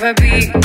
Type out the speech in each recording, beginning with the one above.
Record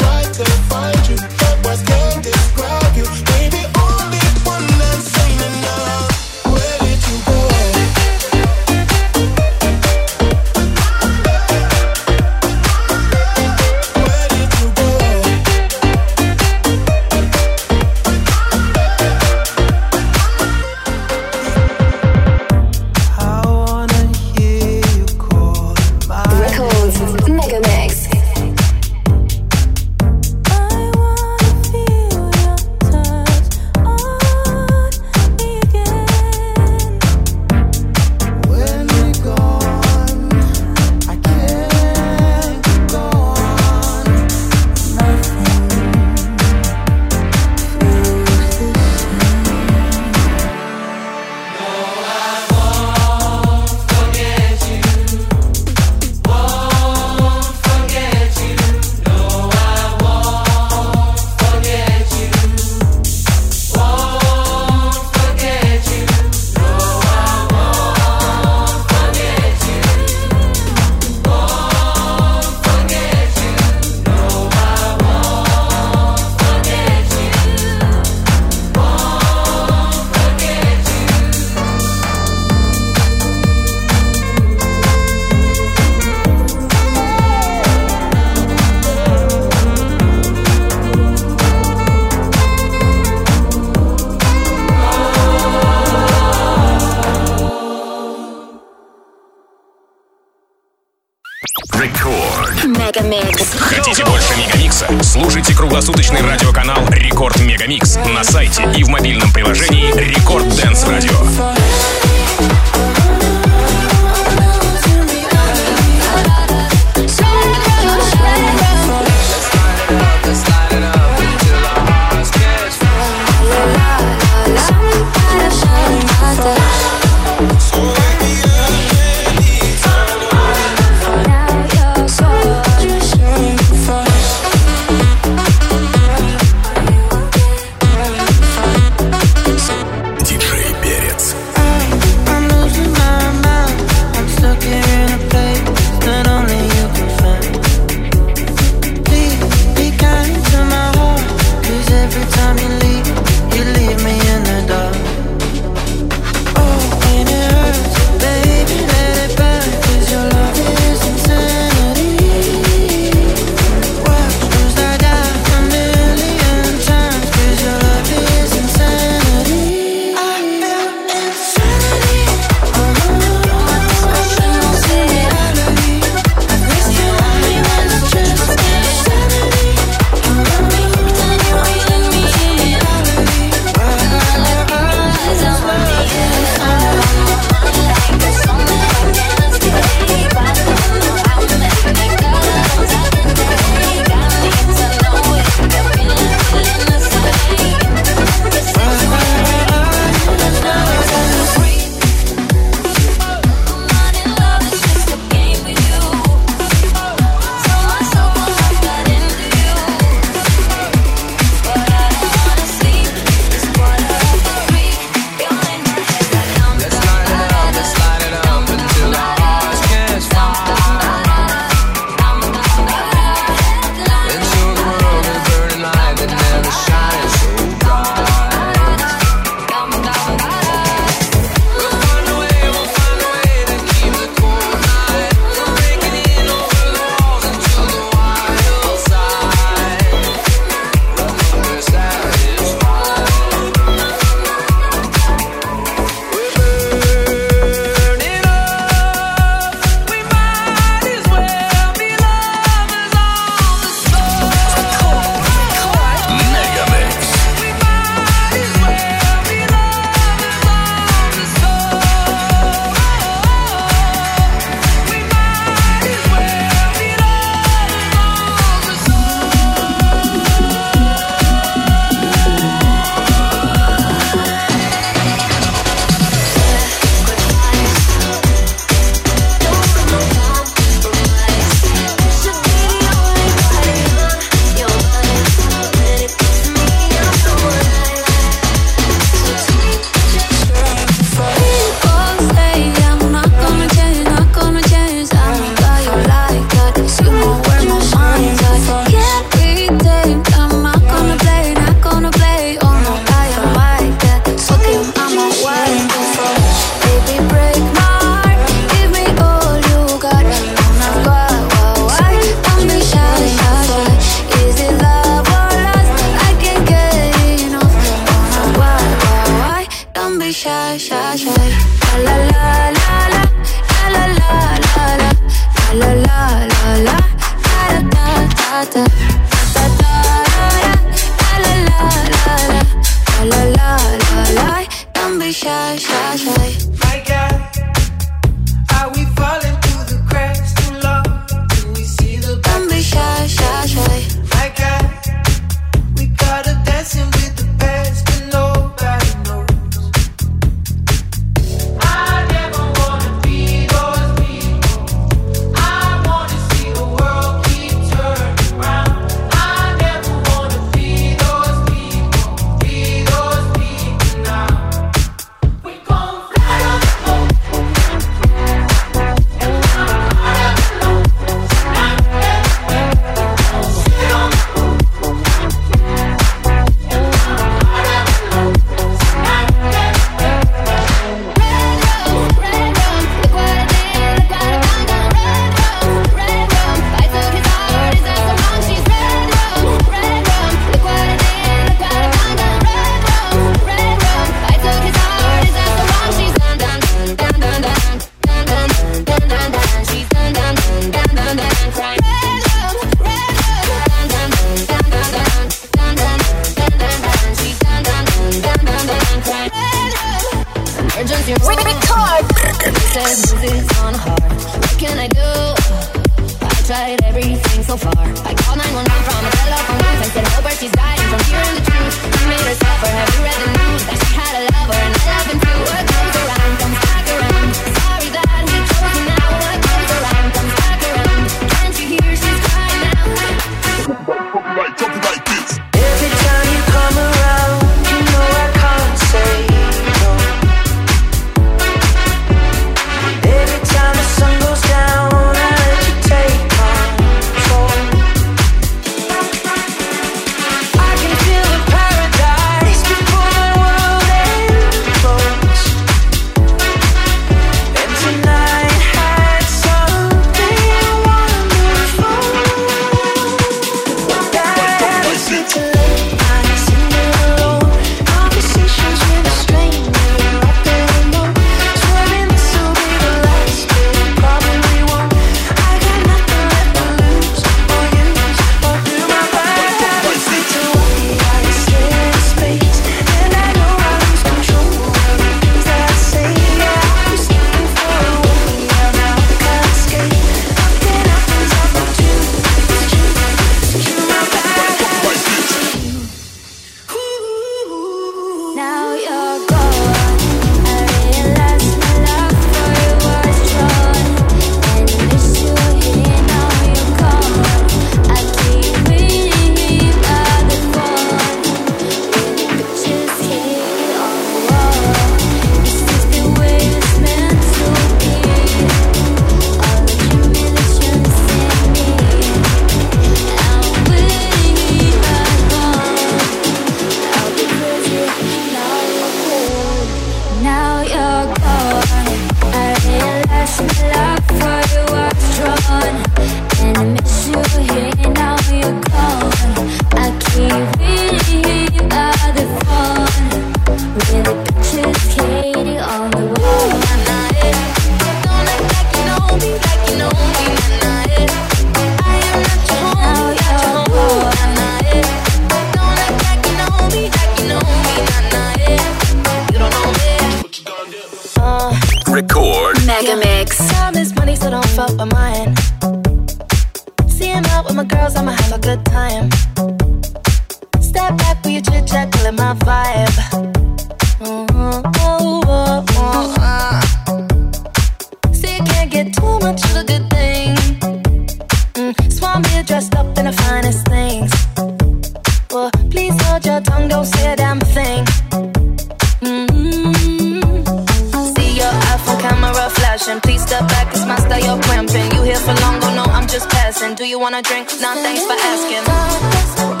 It's my style, you're cramping. You here for long, oh no, I'm just passing. Do you wanna drink? Nah, thanks for asking.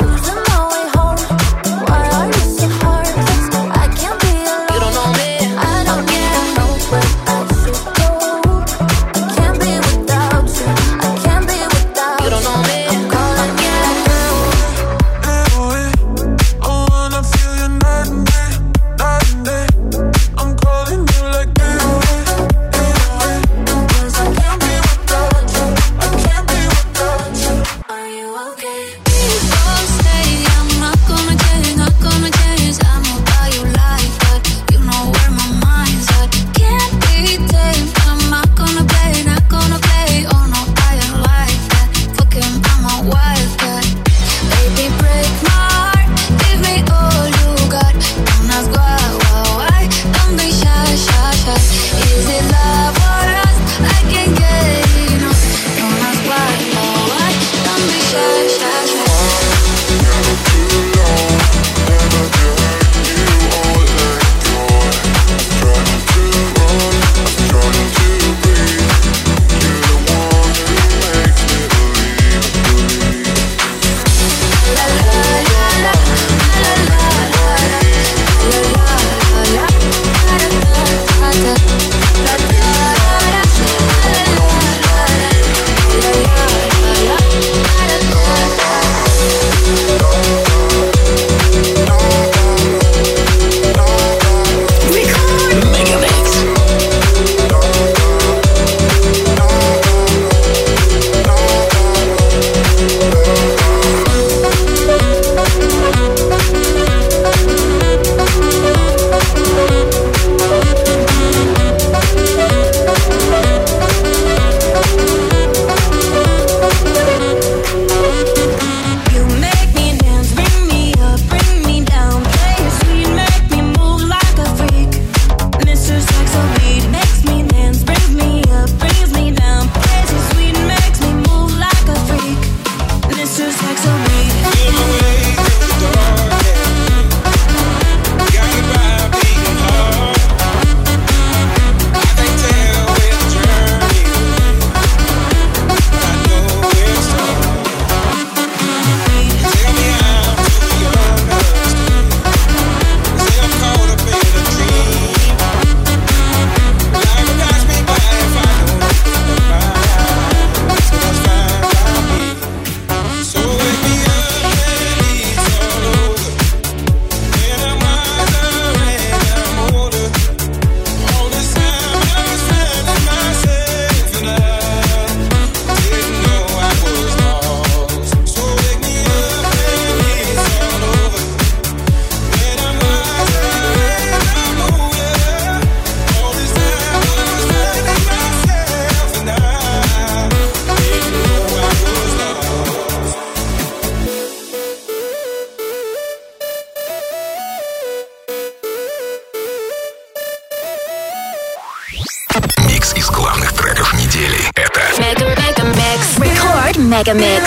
Mega Mix.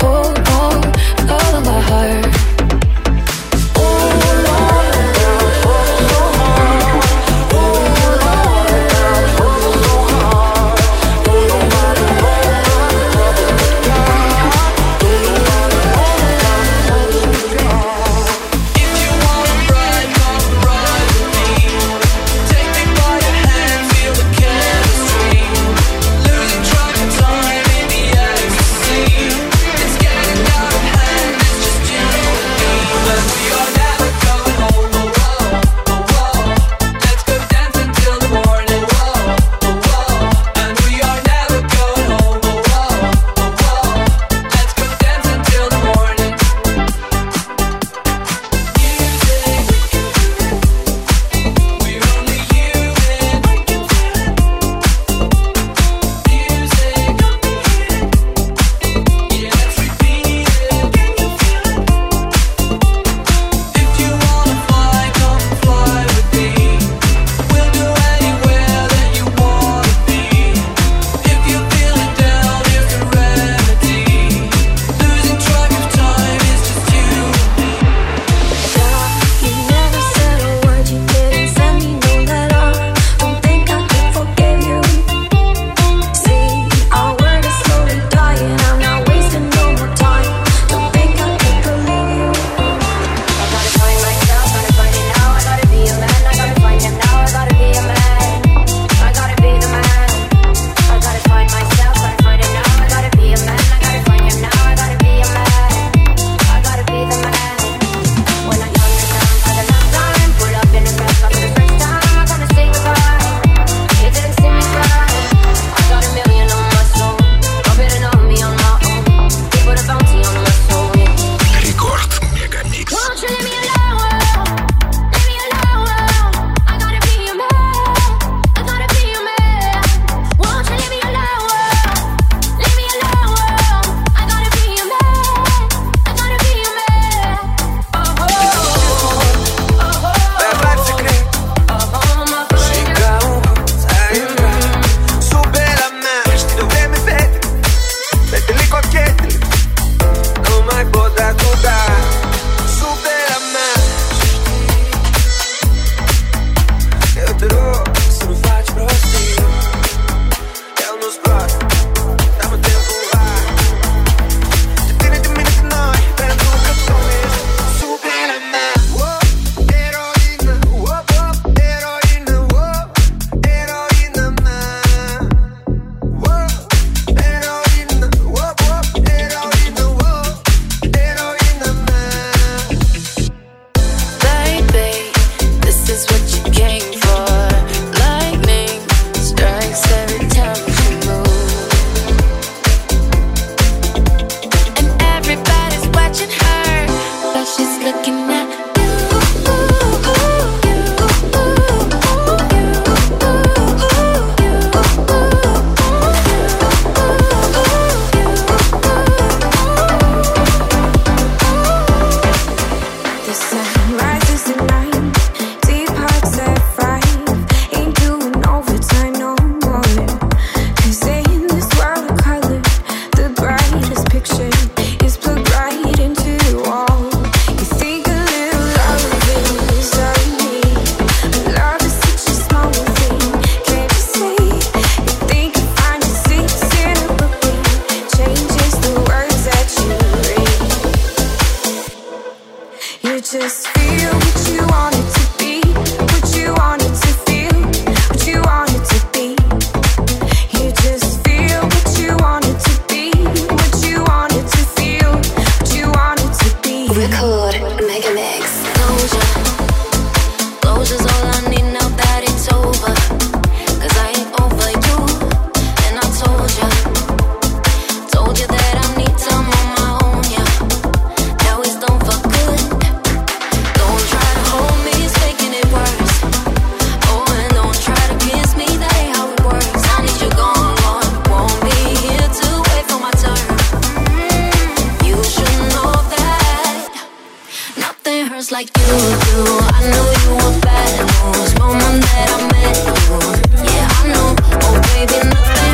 hold baby, nothing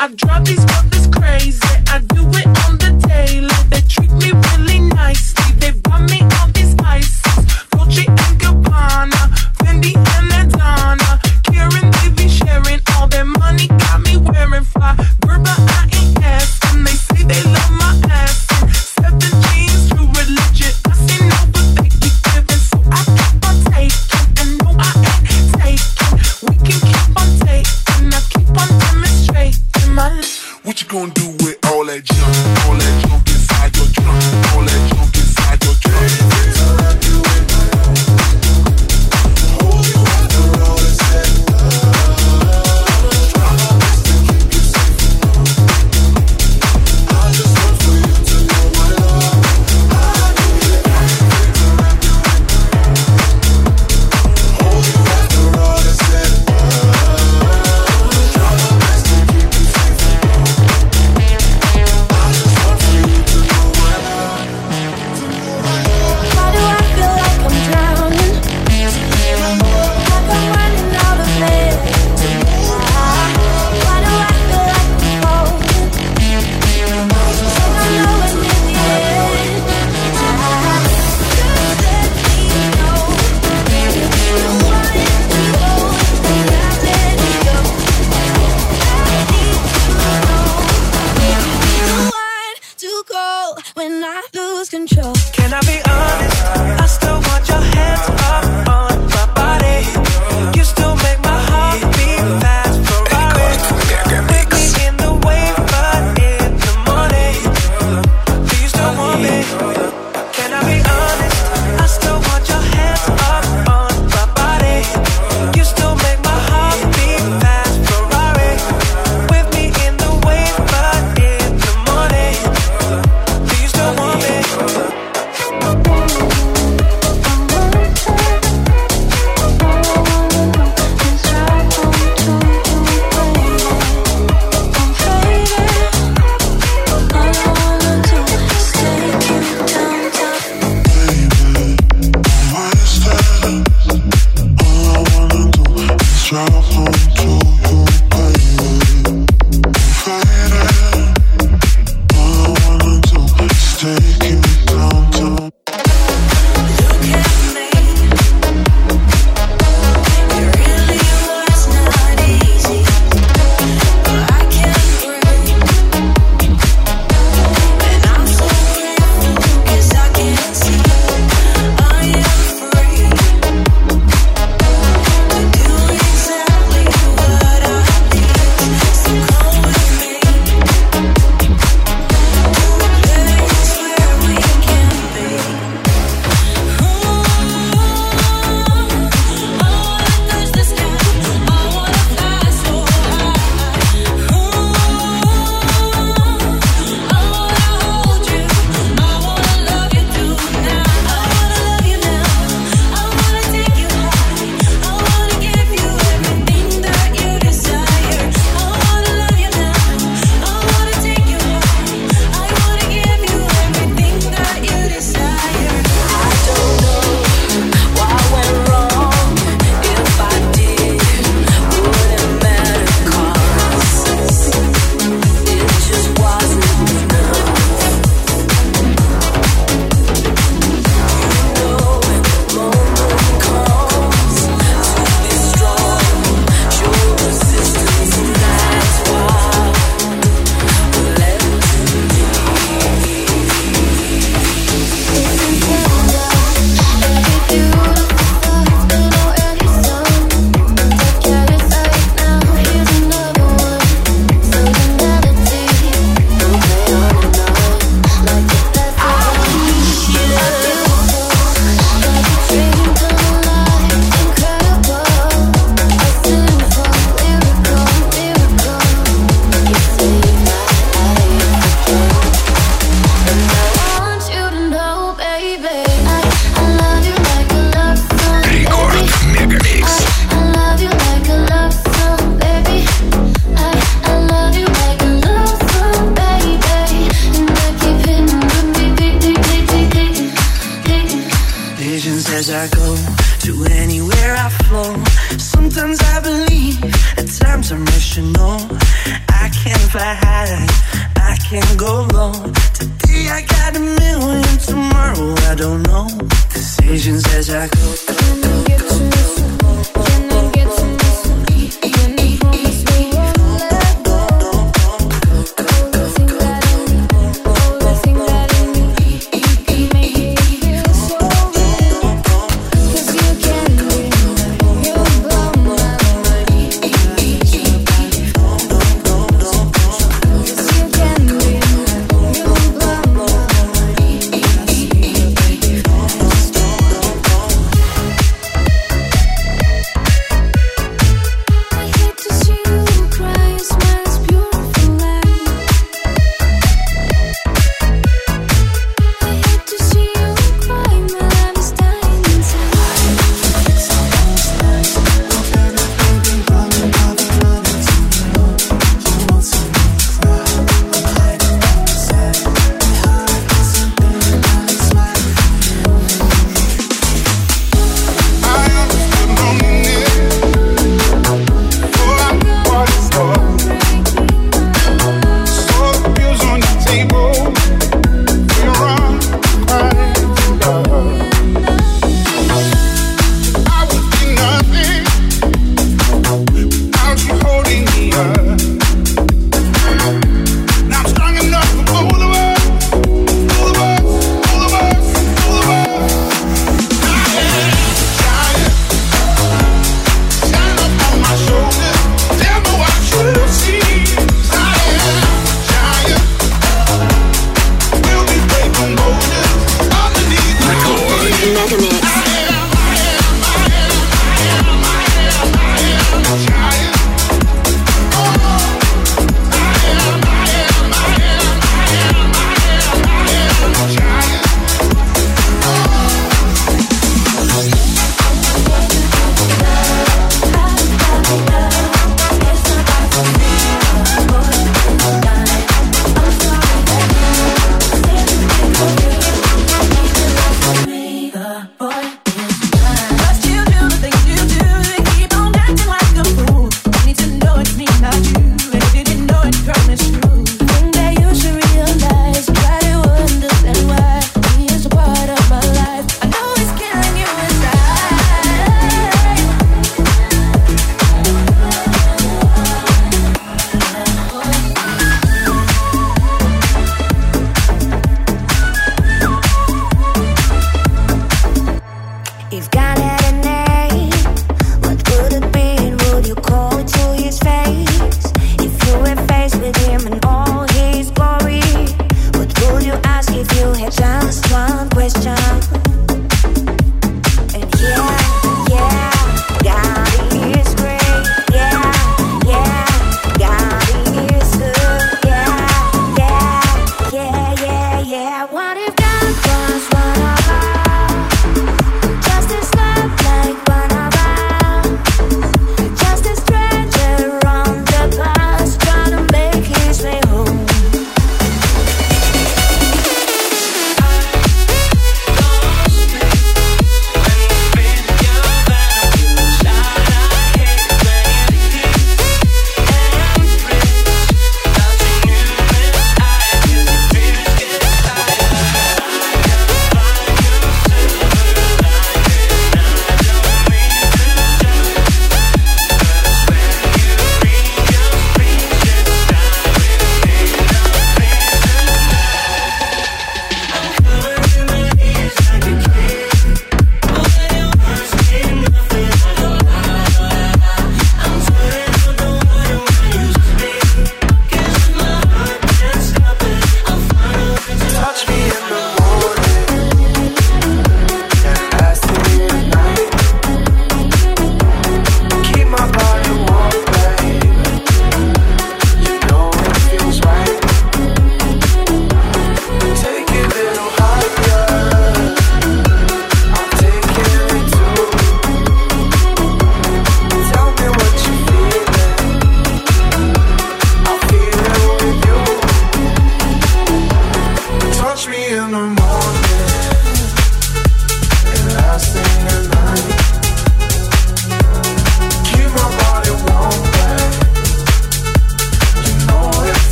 Spices. Gucci and